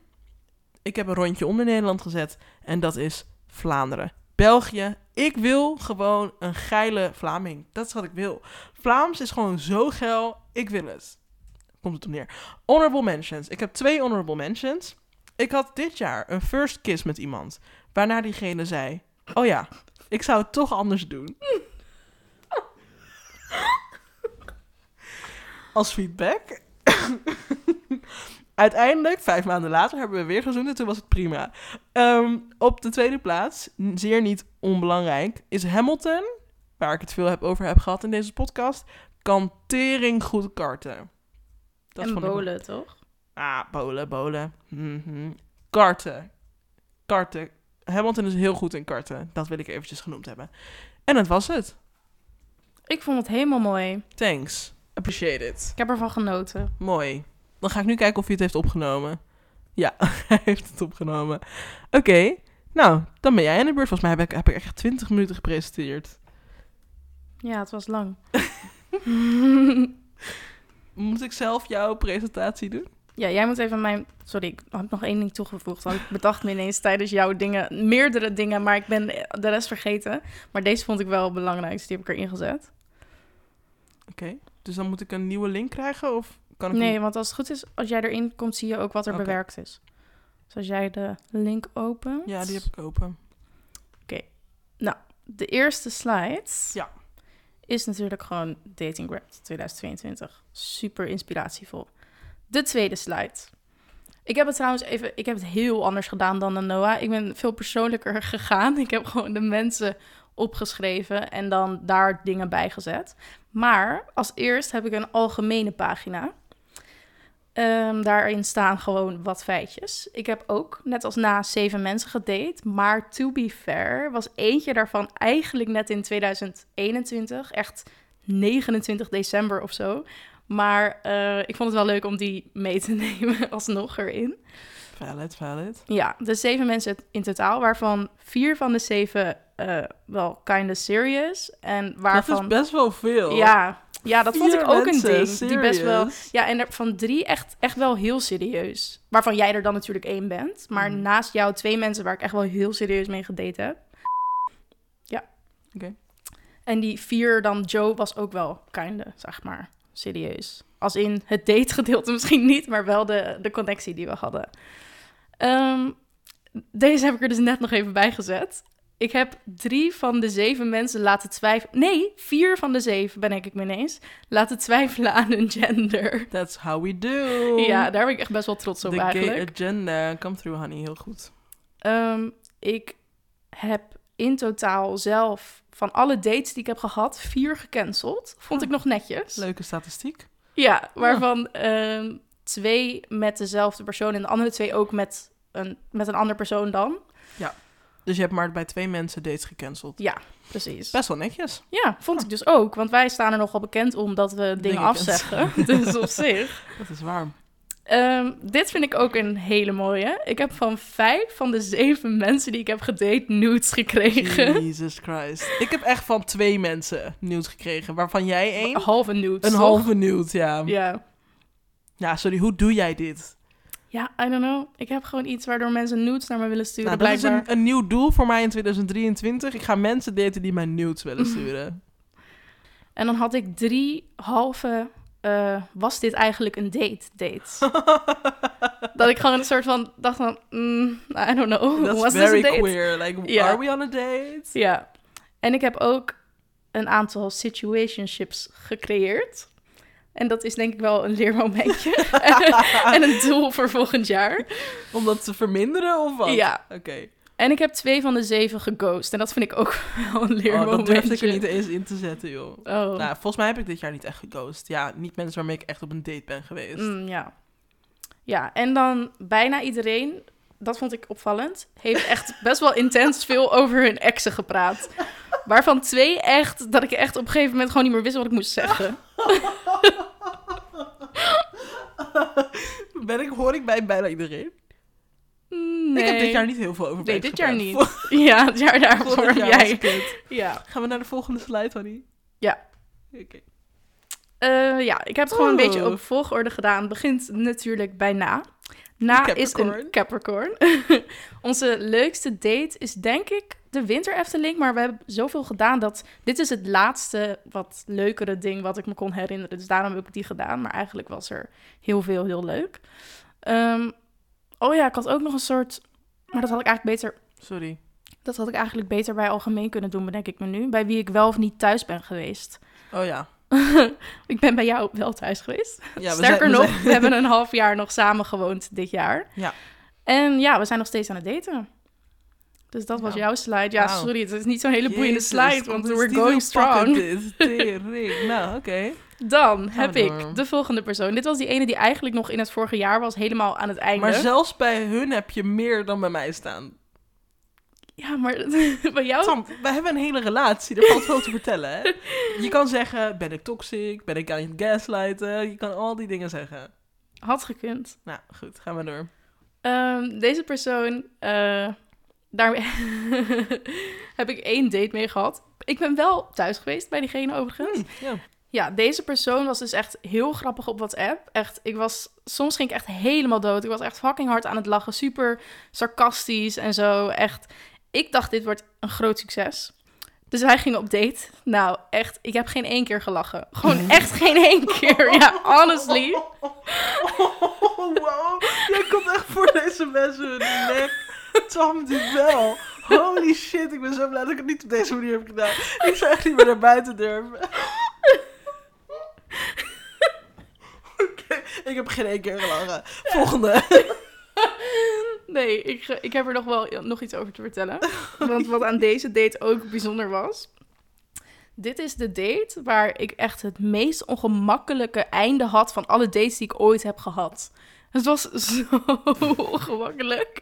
ik heb een rondje onder Nederland gezet. En dat is Vlaanderen. België. Ik wil gewoon een geile Vlaming. Dat is wat ik wil. Vlaams is gewoon zo geil. Ik wil het. Komt het op neer. Honorable mentions. Ik heb twee honorable mentions. Ik had dit jaar een first kiss met iemand. Waarna diegene zei... Oh ja, ik zou het toch anders doen. Als feedback. Uiteindelijk, vijf maanden later, hebben we weer gezoend en toen was het prima. Ehm, op de tweede plaats, zeer niet onbelangrijk, is Hamilton, waar ik het veel heb over heb gehad in deze podcast, kan tering goed karten. Dat en ik- bolen, toch? Ah, bolen, bolen. Mhm. Karten. Karten. Hamilton is heel goed in karten. Dat wil ik eventjes genoemd hebben. En dat was het. Ik vond het helemaal mooi. Thanks. Appreciate it. Ik heb ervan genoten. Mooi. Dan ga ik nu kijken of hij het heeft opgenomen. Ja, hij heeft het opgenomen. Oké. Nou, dan ben jij in de beurt. Volgens mij heb ik, heb ik echt 20 minuten gepresenteerd. Ja, het was lang. Moet ik zelf jouw presentatie doen? Ja, jij moet even mijn... Sorry, ik had nog één ding toegevoegd. Want ik bedacht me ineens tijdens jouw dingen... Meerdere dingen, maar ik ben de rest vergeten. Maar deze vond ik wel belangrijk, dus die heb ik erin gezet. Oké. Dus dan moet ik een nieuwe link krijgen? Of kan ik Nee, want als het goed is, als jij erin komt, zie je ook wat er Oké. bewerkt is. Dus als jij de link opent... Ja, die heb ik open. De eerste slide Ja. Is natuurlijk gewoon Dating Grab 2022. Super inspiratievol. De tweede slide. Ik heb het trouwens even, ik heb het heel anders gedaan dan de Noah. Ik ben veel persoonlijker gegaan. Ik heb gewoon de mensen opgeschreven en dan daar dingen bij gezet. Maar als eerst heb ik een algemene pagina. Ehm, daarin staan gewoon wat feitjes. Ik heb ook, net als na, zeven mensen gedate. Maar to be fair, was eentje daarvan eigenlijk net in 2021. Echt 29 december of zo. Maar eh, ik vond het wel leuk om die mee te nemen alsnog erin. Valid, valid. Ja, dus zeven mensen in totaal, waarvan vier van de zeven eh, wel kind of serious. En waarvan... Dat is best wel veel. Ja, ja, dat vond ik ook mensen, een ding. Die best wel... Ja, en er van drie echt, echt wel heel serieus. Waarvan jij er dan natuurlijk één bent. Maar Mhm. naast jou twee mensen waar ik echt wel heel serieus mee gedate heb. Ja. Oké. En die vier dan, Joe was ook wel kinder, zeg maar, serieus. Als in het dategedeelte misschien niet, maar wel de, de connectie die we hadden. Ehm, deze heb ik er dus net nog even bij gezet. Ik heb drie van de zeven mensen laten twijfelen. Nee, vier van de zeven ben ik me ineens. Laten twijfelen aan hun gender. That's how we do. Ja, daar ben ik echt best wel trots op The gay eigenlijk. agenda. Come through, honey. Heel goed. Ehm, ik heb in totaal zelf van alle dates die ik heb gehad, vier gecanceld. Vond ik nog netjes. Leuke statistiek. Ja, waarvan ehm, twee met dezelfde persoon en de andere twee ook met een, met een andere persoon dan. Dus je hebt maar bij twee mensen dates gecanceld. Ja, precies. Best wel netjes. Ja, vond ik dus ook. Want wij staan er nogal bekend om dat we dingen, afzeggen. dus op zich. Dat is warm. Ehm, dit vind ik ook een hele mooie. Ik heb van vijf van de zeven mensen die ik heb gedate nudes gekregen. Jesus Christ. Ik heb echt van twee mensen nieuws gekregen. Waarvan jij één... Halve nudes. Een toch? halve nude, ja. ja. Ja. sorry. Hoe doe jij dit? Ja, I don't know. Ik heb gewoon iets waardoor mensen nudes naar me willen sturen. Nou, dat is een, een nieuw doel voor mij in 2023. Ik ga mensen daten die mij nudes willen sturen. En dan had ik drie halve... eh, was dit eigenlijk een date? Dates. dat ik gewoon een soort van dacht van... mm, I don't know. That's was very this a date? queer. Like, are we on a date? Ja. En ik heb ook een aantal situationships gecreëerd. En dat is denk ik wel een leermomentje. en een doel voor volgend jaar. Om dat te verminderen of wat? Ja. Oké. En ik heb twee van de zeven geghost. En dat vind ik ook wel een Oh, leermomentje. dat durfde ik er niet eens in te zetten, joh. Oh. Nou, volgens mij heb ik dit jaar niet echt geghost. Ja, niet mensen waarmee ik echt op een date ben geweest. Mm, ja. Ja, en dan bijna iedereen, dat vond ik opvallend, heeft echt best wel intens veel over hun exen gepraat. Waarvan twee echt, dat ik echt op een gegeven moment gewoon niet meer wist wat ik moest zeggen. Ben ik, hoor ik bij bijna iedereen? Nee. Ik heb dit jaar niet heel veel over Nee, dit jaar niet. Ja, het jaar daarvoor jaar jij. Ja. Gaan we naar de volgende slide, honey? Ja. Oké. Eh, ja, ik heb het gewoon een beetje Oh. op volgorde gedaan. Het begint natuurlijk bij na. Na is een Capricorn. Onze leukste date is denk ik de winter Efteling. Maar we hebben zoveel gedaan dat dit is het laatste wat leukere ding wat ik me kon herinneren. Dus daarom heb ik die gedaan. Maar eigenlijk was er heel veel heel leuk. Ehm, oh ja, ik had ook nog een soort... Maar dat had ik eigenlijk beter... Sorry. Dat had ik eigenlijk beter bij algemeen kunnen doen, bedenk ik me nu. Bij wie ik wel of niet thuis ben geweest. Oh ja. ik ben bij jou wel thuis geweest. ja Sterker zijn- we nog, zijn- we hebben een half jaar nog samen gewoond dit jaar. Ja. En ja, we zijn nog steeds aan het daten. Dus dat was Ja. jouw slide. Ja, Wauw. sorry, het is niet zo'n hele boeiende slide, want we're going strong. nou, oké. Dan Gaan heb ik door. de volgende persoon. Dit was die ene die eigenlijk nog in het vorige jaar was, helemaal aan het einde. Maar zelfs bij hun heb je meer dan bij mij staan. Ja, maar bij jou... Sam, we hebben een hele relatie. Er valt veel te vertellen, hè? Je kan zeggen, ben ik toxic? Ben ik aan het gaslighten? Je kan al die dingen zeggen. Had gekund. Nou, goed. Gaan we door. Ehm, deze persoon, eh, daar heb ik één date mee gehad. Ik ben wel thuis geweest bij diegene overigens. Hm, ja. Ja, deze persoon was dus echt heel grappig op WhatsApp. Echt, ik was, soms ging ik echt helemaal dood. Ik was echt fucking hard aan het lachen. Super sarcastisch en zo. Echt, ik dacht dit wordt een groot succes. Dus wij gingen op date. Nou, echt, ik heb geen één keer gelachen. Gewoon echt geen één keer. Ja, honestly. Oh, wow. Jij komt echt voor deze mensen de nek. Tom, dit wel. Holy shit, ik ben zo blij dat ik het niet op deze manier heb gedaan. Ik zou echt niet meer naar buiten durven. Oké, ik heb geen één keer gelachen. Volgende. Nee, ik, ik heb er nog wel nog iets over te vertellen. Want wat aan deze date ook bijzonder was. Dit is de date waar ik echt het meest ongemakkelijke einde had van alle dates die ik ooit heb gehad. Het was zo ongemakkelijk.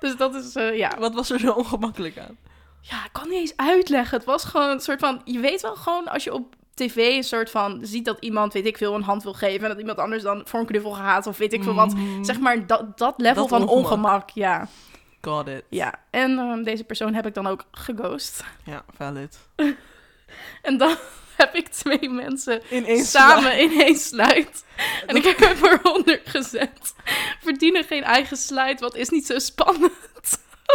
Dus dat is, eh, ja. Wat was er zo ongemakkelijk aan? Ja, ik kan niet eens uitleggen. Het was gewoon een soort van... Je weet wel gewoon als je op tv een soort van... Ziet dat iemand, weet ik veel, een hand wil geven... En dat iemand anders dan voor een knuffel gaat of weet ik veel wat. Mhm. Zeg maar dat, dat level Dat van ongemak. ongemak, ja. Got it. Ja, en ehm, deze persoon heb ik dan ook geghost. Ja, valid. En dan heb ik twee mensen samen in één sluit. En ik heb hem eronder gezet. Verdienen geen eigen sluit, wat is niet zo spannend.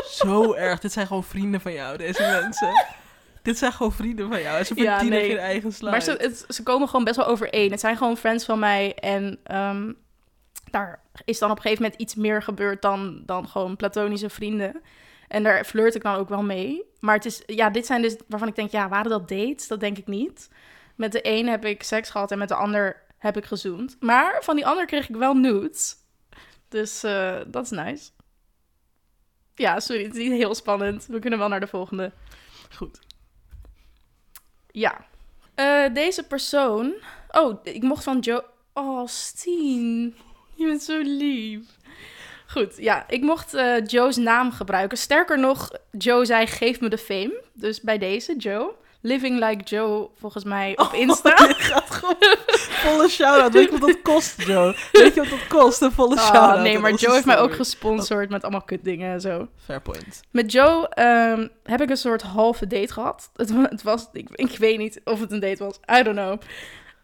Zo erg. Dit zijn gewoon vrienden van jou, deze mensen. Dit zijn gewoon vrienden van jou. Ze Ja, verdienen nee. geen eigen sluit. Maar ze, het- ze komen gewoon best wel overeen. Het zijn gewoon friends van mij. En ehm, daar is dan op een gegeven moment iets meer gebeurd dan, dan gewoon platonische vrienden. En daar flirt ik dan ook wel mee. Maar het is, ja, dit zijn dus waarvan ik denk, ja, waren dat dates? Dat denk ik niet. Met de een heb ik seks gehad en met de ander heb ik gezoend. Maar van die ander kreeg ik wel nudes. Dus eh, dat is nice. Ja, sorry, het is niet heel spannend. We kunnen wel naar de volgende. Goed. Ja. Eh, deze persoon. Oh, ik mocht van Joe. Oh, Steen. Je bent zo lief. Goed, ja. Ik mocht eh, Joe's naam gebruiken. Sterker nog, Joe zei: geef me de fame. Dus bij deze, Joe. Living Like Joe, volgens mij op Insta. Oh, dit gaat gewoon volle shout-out. Weet je wat dat kost, Joe? Weet je wat dat kost? Een volle Ah, shout-out. nee, maar Joe heeft mij ook gesponsord met allemaal kutdingen en zo. Fair point. Met Joe ehm, heb ik een soort halve date gehad. Het, het was, ik, ik weet niet of het een date was. I don't know.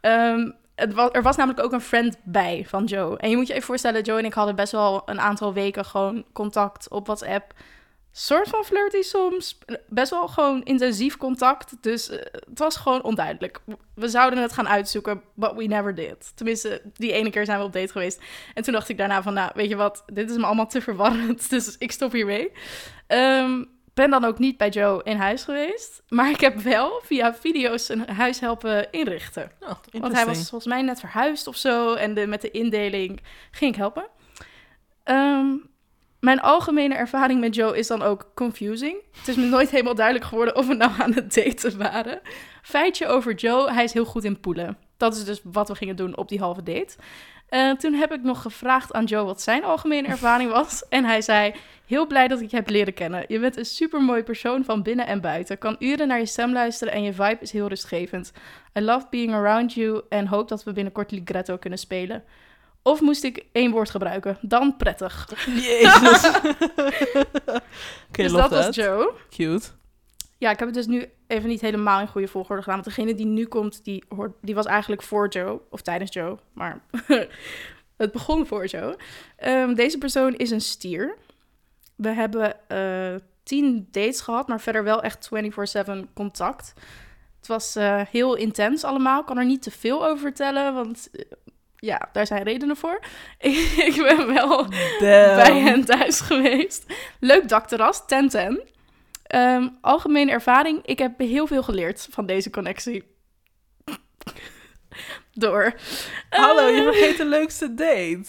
Ehm, het was, er was namelijk ook een friend bij van Joe. En je moet je even voorstellen, Joe en ik hadden best wel een aantal weken gewoon contact op WhatsApp. Soort van flirty soms. Best wel gewoon intensief contact. Dus eh, het was gewoon onduidelijk. We zouden het gaan uitzoeken, but we never did. Tenminste, die ene keer zijn we op date geweest. En toen dacht ik daarna van, nou, weet je wat, dit is me allemaal te verwarrend, dus ik stop hiermee. Ehm ben dan ook niet bij Joe in huis geweest, maar ik heb wel via video's een huis helpen inrichten. Oh, Want hij was volgens mij net verhuisd of zo en de, met de indeling ging ik helpen. Ehm, mijn algemene ervaring met Joe is dan ook confusing. Het is me nooit helemaal duidelijk geworden of we nou aan het daten waren. Feitje over Joe, hij is heel goed in poelen. Dat is dus wat we gingen doen op die halve date. Eh, toen heb ik nog gevraagd aan Joe wat zijn algemene ervaring was. En hij zei, heel blij dat ik je heb leren kennen. Je bent een supermooi persoon van binnen en buiten. Kan uren naar je stem luisteren en je vibe is heel rustgevend. I love being around you en hoop dat we binnenkort Ligretto kunnen spelen. Of moest ik één woord gebruiken? Dan prettig. Jezus. Oké, dus love dat was. Joe. Cute. Ja, ik heb het dus nu even niet helemaal in goede volgorde gedaan. Want degene die nu komt, die, hoort, die was eigenlijk voor Joe. Of tijdens Joe. Maar het begon voor Joe. Ehm, deze persoon is een stier. We hebben eh, tien dates gehad, maar verder wel echt 24-7 contact. Het was eh, heel intens allemaal. Ik kan er niet te veel over vertellen, want eh, ja, daar zijn redenen voor. ik ben wel Damn. bij hen thuis geweest. Leuk dakterras, 10-10. Ehm, algemene ervaring, ik heb heel veel geleerd van deze connectie. Door. Hallo, je Eh, vergeet de leukste date.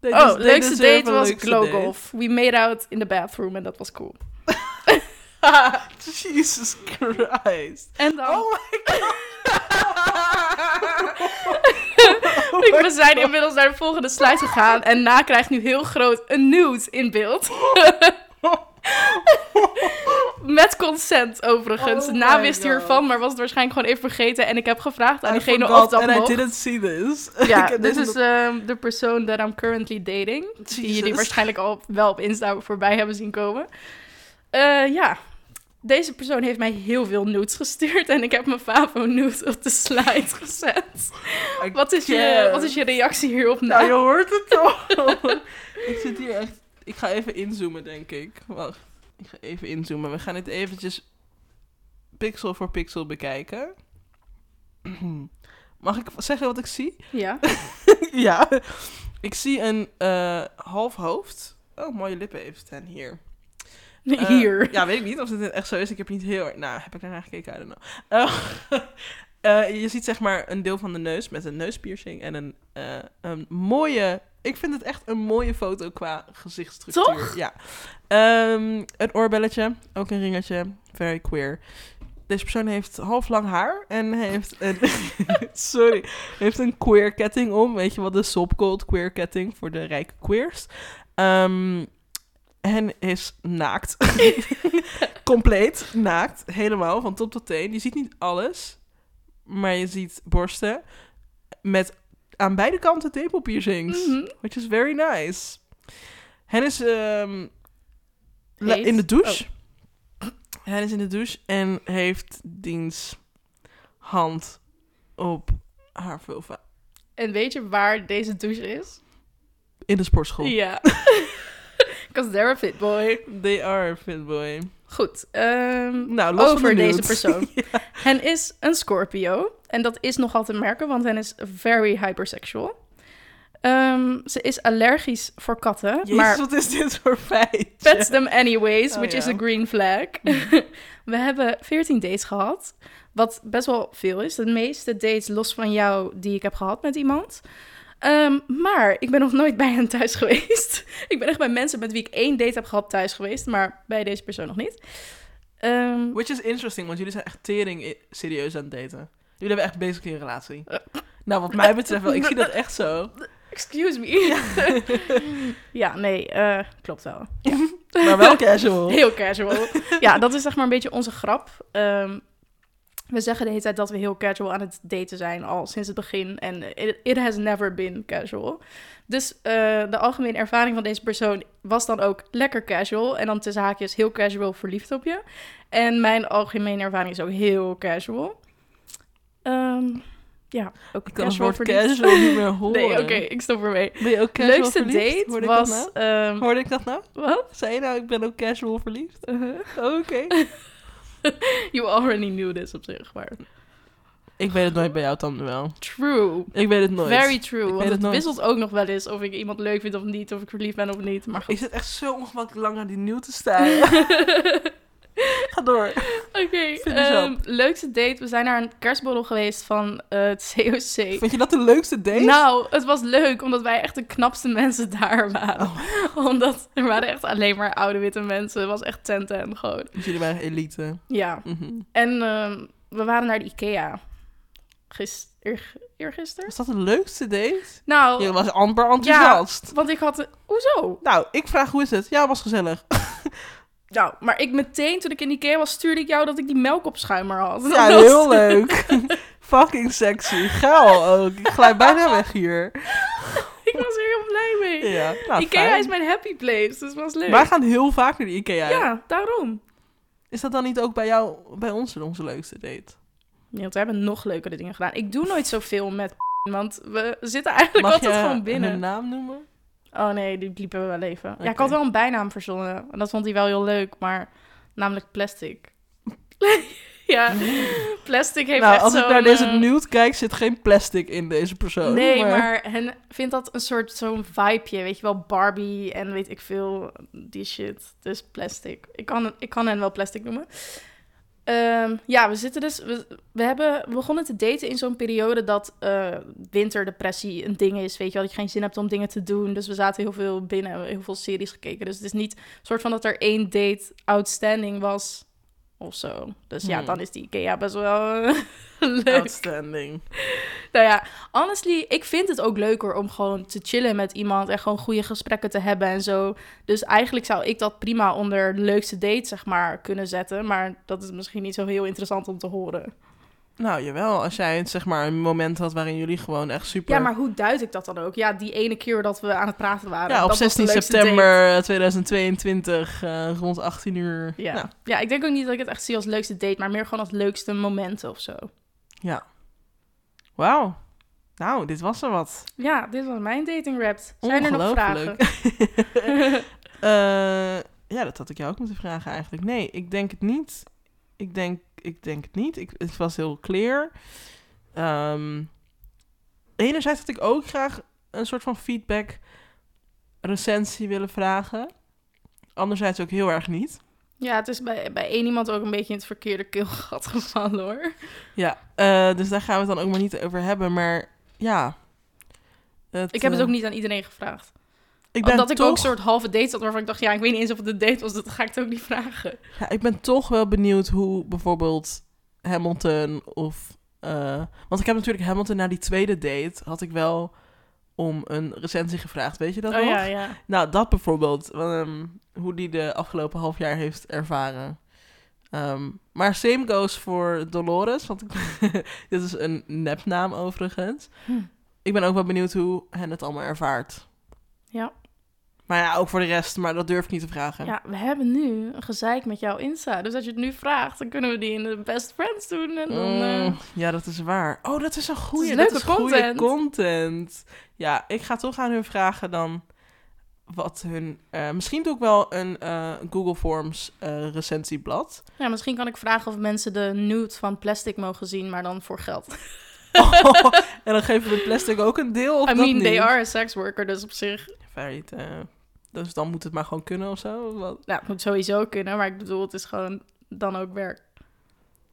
Oh, leukste deserve date was leukste glow date. golf. We made out in the bathroom en dat was cool. Jesus Christ. En dan, Oh my god. We zijn inmiddels naar de volgende slide gegaan en Na krijgt nu heel groot een nude in beeld. Met consent overigens. Oh Na wist God. hiervan, maar was het waarschijnlijk gewoon even vergeten. En ik heb gevraagd aan I diegene of dat and I didn't see this. Ja, dit is ehm, de persoon that I'm currently dating. Die jullie waarschijnlijk al wel op Insta voorbij hebben zien komen. Eh, ja, deze persoon heeft mij heel veel nudes gestuurd. En ik heb mijn favo nude op de slide gezet. I Wat is, je, wat is je reactie hierop Nou, na? je hoort het toch. ik zit hier echt... Ik ga even inzoomen, denk ik. Wacht. Ik ga even inzoomen. We gaan dit eventjes pixel voor pixel bekijken. Mag ik zeggen wat ik zie? Ja. ja. Ik zie een eh, half hoofd. Oh, mooie lippen heeft hen hier. Eh, Hier. ja, weet ik niet of dit echt zo is. Ik heb niet heel erg... Nou, heb ik daarnaar gekeken? I don't know. Eh, eh, je ziet zeg maar een deel van de neus met een neuspiercing en een, een mooie... Ik vind het echt een mooie foto qua gezichtsstructuur. Toch? Ja. Ehm, een oorbelletje, ook een ringetje. Very queer. Deze persoon heeft half lang haar en heeft een... sorry. Heeft een queer ketting om. Weet je wat de Sopgold queer ketting voor de rijke queers. Ehm, en is naakt. Compleet naakt. Helemaal, van top tot teen. Je ziet niet alles. Maar je ziet borsten. Met aan beide kanten tepelpiercings. Mhm. Which is very nice. Hen is ehm, in de douche. Hen is in de douche en heeft diens hand op haar vulva. En weet je waar deze douche is? In de sportschool. Ja. Because they're a fit boy. They are a fit boy. Goed. ehm, Nou, los van over de deze persoon. Hen is een Scorpio. En dat is nogal te merken, want hen is very hypersexual. Ehm, ze is allergisch voor katten, Jezus, maar wat is dit voor feit? pets them anyways, Oh, which is ja. a green flag. We hebben 14 dates gehad, wat best wel veel is. De meeste dates los van jou die ik heb gehad met iemand. Ehm, maar ik ben nog nooit bij hen thuis geweest. ik ben echt bij mensen met wie ik één date heb gehad thuis geweest, maar bij deze persoon nog niet. Ehm, Which is interesting, want jullie zijn echt tering serieus aan het daten. Jullie hebben echt basically een relatie. Nou, wat mij betreft wel. Ik zie dat echt zo. excuse me. Ja, nee, eh, klopt wel. Maar wel casual. Heel casual. ja, dat is zeg maar een beetje onze grap. Ehm, we zeggen de hele tijd dat we heel casual aan het daten zijn, al sinds het begin. En it, it has never been casual. Dus eh, de algemene ervaring van deze persoon was dan ook lekker casual. En dan tussen haakjes heel casual verliefd op je. En mijn algemene ervaring is ook heel casual. Ehm, ja, ook Ik kan het casual casual niet meer horen. Nee, oké, ik stop ermee. Ben je ook casual Leukste verliefd? date Hoorde was... Ik dat ehm, nou? Hoorde ik dat nou? wat? Zei je nou, ik ben ook casual verliefd? Uh-huh. Oké. You already knew this op zich, maar... ik weet het nooit bij jou, dan wel. True. Ik weet het nooit. Very true. weet Want het het wisselt ook nog wel eens of ik iemand leuk vind of niet, of ik verliefd ben of niet. Maar Ik goed. zit echt zo ongemakkelijk lang naar die nieuw te staan. Ga door. Oké, ehm, leukste date. We zijn naar een kerstborrel geweest van eh, het COC. Vind je dat de leukste date? Nou, het was leuk omdat wij echt de knapste mensen daar waren. Oh. Omdat er waren echt alleen maar oude witte mensen. Het was echt ten ten gewoon. Dus jullie waren elite. Ja. Mhm. En ehm, we waren naar de IKEA. Gis eer, eergisteren? Was dat de leukste date? Nou, Je was amper enthousiast. want ik had... Hoezo? Nou, ik vraag hoe is het? Ja, was gezellig. Nou, maar ik meteen, toen ik in Ikea was, stuurde ik jou dat ik die melkopschuimer had. Ja, Dat was- heel leuk. Fucking sexy. Geil ook. Ik glij bijna weg hier. ik was er heel blij mee. Ja, nou, Ikea fijn. is mijn happy place, dus het was leuk. Wij gaan heel vaak naar de Ikea. Ja, daarom. Is dat dan niet ook bij jou, bij ons onze leukste date? Ja, want we hebben nog leukere dingen gedaan. Ik doe nooit zoveel met want we zitten eigenlijk Mag altijd je gewoon binnen. hun naam noemen? Oh nee, die liepen we wel even. Ja, ik had wel een bijnaam verzonnen. En dat vond hij wel heel leuk, maar namelijk plastic. ja, plastic heeft nou, echt als ik naar deze eh, nude kijk, zit geen plastic in deze persoon. Nee, maar hen vindt dat een soort zo'n vibeje, weet je wel, Barbie en weet ik veel, die shit. Dus plastic. Ik kan, ik kan hen wel plastic noemen. Ehm, ja, we zitten dus, we, we hebben we begonnen te daten in zo'n periode dat eh, winterdepressie een ding is, weet je wel, dat je geen zin hebt om dingen te doen. Dus we zaten heel veel binnen, hebben heel veel series gekeken. Dus het is niet een soort van dat er één date outstanding was of zo. Dus ja, Hmm. dan is die Ikea best wel leuk. Outstanding. Nou ja, honestly, ik vind het ook leuker om gewoon te chillen met iemand en gewoon goede gesprekken te hebben en zo. Dus eigenlijk zou ik dat prima onder de leukste date, zeg maar, kunnen zetten. Maar dat is misschien niet zo heel interessant om te horen. Nou, jawel. Als jij het, zeg maar een moment had waarin jullie gewoon echt super... Ja, maar hoe duid ik dat dan ook? Ja, die ene keer dat we aan het praten waren. Ja, op dat was de 16 leukste date. september 2022, eh, rond 18 uur. Ja. Nou, ja, ik denk ook niet dat ik het echt zie als leukste date, maar meer gewoon als leukste momenten of zo. Ja. Wauw. Nou, dit was er wat. Ja, dit was mijn dating rap. Zijn er nog vragen? Eh, ja, dat had ik jou ook moeten vragen eigenlijk. Nee, ik denk het niet. Ik denk, ik denk het niet. Ik, het was heel clear. Ehm, enerzijds had ik ook graag een soort van feedback recensie willen vragen. Anderzijds ook heel erg niet. Ja, het is bij, bij één iemand ook een beetje in het verkeerde keelgat gevallen hoor. Ja, eh, dus daar gaan we het dan ook maar niet over hebben. Maar ja. Ik heb het eh, ook niet aan iedereen gevraagd. Ik ben Omdat ik ook een soort halve date had waarvan ik dacht, ja, ik weet niet eens of het een date was, dat ga ik het ook niet vragen. ja, ik ben toch wel benieuwd hoe bijvoorbeeld Hamilton of... eh, want ik heb natuurlijk Hamilton na die tweede date... had ik wel om een recensie gevraagd. Weet je dat oh nog? ja, ja. Nou, dat bijvoorbeeld. ehm, hoe die de afgelopen half jaar heeft ervaren. Ehm, maar same goes voor Dolores. Want dit is een nepnaam overigens. Hm. Ik ben ook wel benieuwd hoe hen het allemaal ervaart. Ja. Maar ja, ook voor de rest. Maar dat durf ik niet te vragen. ja, we hebben nu een gezeik met jouw Insta. Dus als je het nu vraagt, dan kunnen we die in de best friends doen. En dan, eh, Mm, ja, dat is waar. Oh, dat is een goede is leuke goede content. content. Ja, ik ga toch aan hun vragen dan wat hun... eh, misschien doe ik wel een eh, Google Forms eh, recensieblad. ja, misschien kan ik vragen of mensen de nude van plastic mogen zien, maar dan voor geld. Oh, en dan geven we plastic ook een deel of I dat mean, they are a sex worker, dus op zich... Very, eh, dus dan moet het maar gewoon kunnen of zo? Wat? Nou, het moet sowieso kunnen, maar ik bedoel, het is gewoon dan ook werk.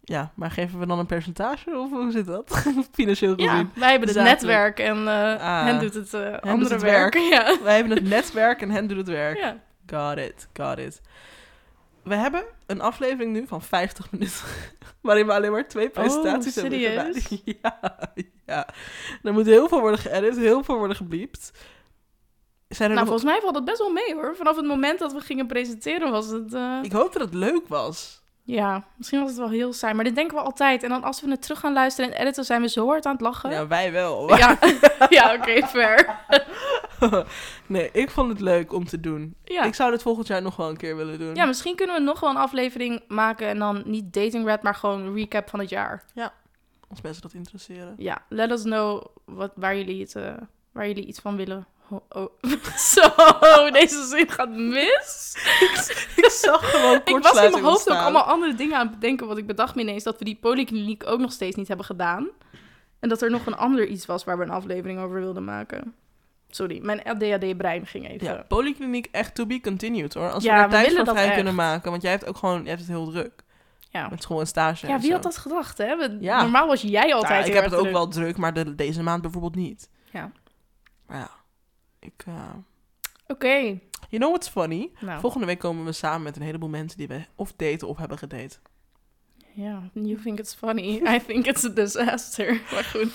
Ja, maar geven we dan een percentage of hoe zit dat? Financieel gezien. Ja, wij hebben het Zakelijk. netwerk en Ah, hen doet het eh, andere het werk. werk. Ja. Wij hebben het netwerk en hen doet het werk. ja. Got it, got it. We hebben een aflevering nu van 50 minuten. Waarin we alleen maar twee presentaties hebben Oh, serieus? gedaan. Ja, ja. Er moet heel veel worden geëdit, heel veel worden gebliept. Zijn er Nou, nog... volgens mij valt het best wel mee hoor. Vanaf het moment dat we gingen presenteren was het... eh, Ik hoop dat het leuk was. Ja, misschien was het wel heel saai. Maar dit denken we altijd. En dan als we het terug gaan luisteren en editen, zijn we zo hard aan het lachen. Ja, wij wel. Ja, ja oké, fair. nee, ik vond het leuk om te doen. Ja. Ik zou dit volgend jaar nog wel een keer willen doen. ja, misschien kunnen we nog wel een aflevering maken en dan niet dating red, maar gewoon een recap van het jaar. Als mensen dat interesseren. Ja, let us know wat, waar, jullie het, eh, waar jullie iets van willen. Oh, oh. Zo, deze zin gaat mis. Ik zag gewoon Ik was in mijn hoofd ook allemaal andere dingen aan het bedenken. Want ik bedacht me ineens dat we die polykliniek ook nog steeds niet hebben gedaan. En dat er nog een ander iets was waar we een aflevering over wilden maken. Sorry, mijn ADHD-brein ging even. Ja, polykliniek echt to be continued hoor. Als Ja, we daar tijd voor vrij echt. kunnen maken. Want jij hebt ook gewoon, jij hebt het heel druk. Ja. Met school en stage. Ja, en wie zo. had dat gedacht, hè? We- Ja. Normaal was jij altijd Ja, ik heel heb het ook druk. wel druk, maar de, deze maand bijvoorbeeld niet. Ja. Maar ja, ik... eh, Oké. You know what's funny? Nou, Volgende week komen we samen met een heleboel mensen die we of daten of hebben gedate. ja, you think it's funny. I think it's a disaster. Maar goed,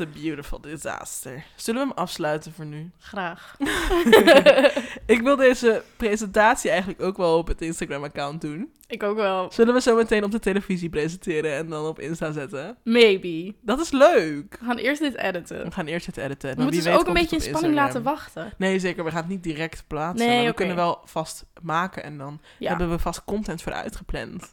a beautiful disaster. Zullen we hem afsluiten voor nu? graag. Ik wil deze presentatie eigenlijk ook wel op het Instagram-account doen. Ik ook wel. Zullen we zo meteen op de televisie presenteren en dan op Insta zetten? Maybe. Dat is leuk. We gaan eerst dit editen. We gaan eerst het editen. We Maar moeten wie dus ook een beetje in spanning laten wachten. Nee, zeker. We gaan het niet direct plaatsen. Nee, maar we kunnen wel vast maken en dan Ja. hebben we vast content voor uitgepland.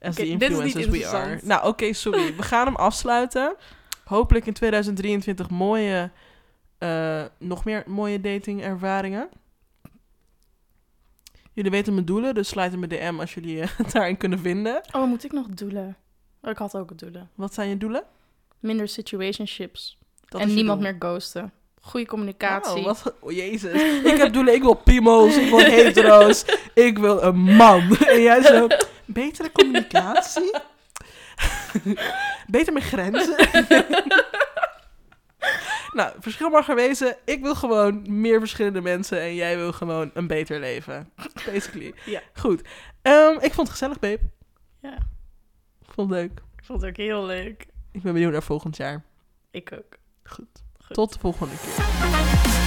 As Oké, the dit influencers we are. Nou, oké, sorry. We gaan hem afsluiten. Hopelijk in 2023 mooie, eh, nog meer mooie datingervaringen. Jullie weten mijn doelen, dus sluit in mijn DM als jullie eh, het daarin kunnen vinden. Oh, moet ik nog doelen? Oh, ik had ook doelen. Wat zijn je doelen? Minder situationships. Dat en niemand doel. meer ghosten. Goede communicatie. Oh, wat, oh, jezus. Ik heb doelen. Ik wil piemels. Ik wil hetero's. Ik wil een man. En jij zo... Betere communicatie? Beter met grenzen? nou, verschil mag er wezen. Ik wil gewoon meer verschillende mensen. En jij wil gewoon een beter leven. Basically. Ja. Goed. Ehm, ik vond het gezellig, babe. Ja, Ik vond het leuk. ik vond het ook heel leuk. Ik ben benieuwd naar volgend jaar. Ik ook. Goed. Goed. Tot de volgende keer.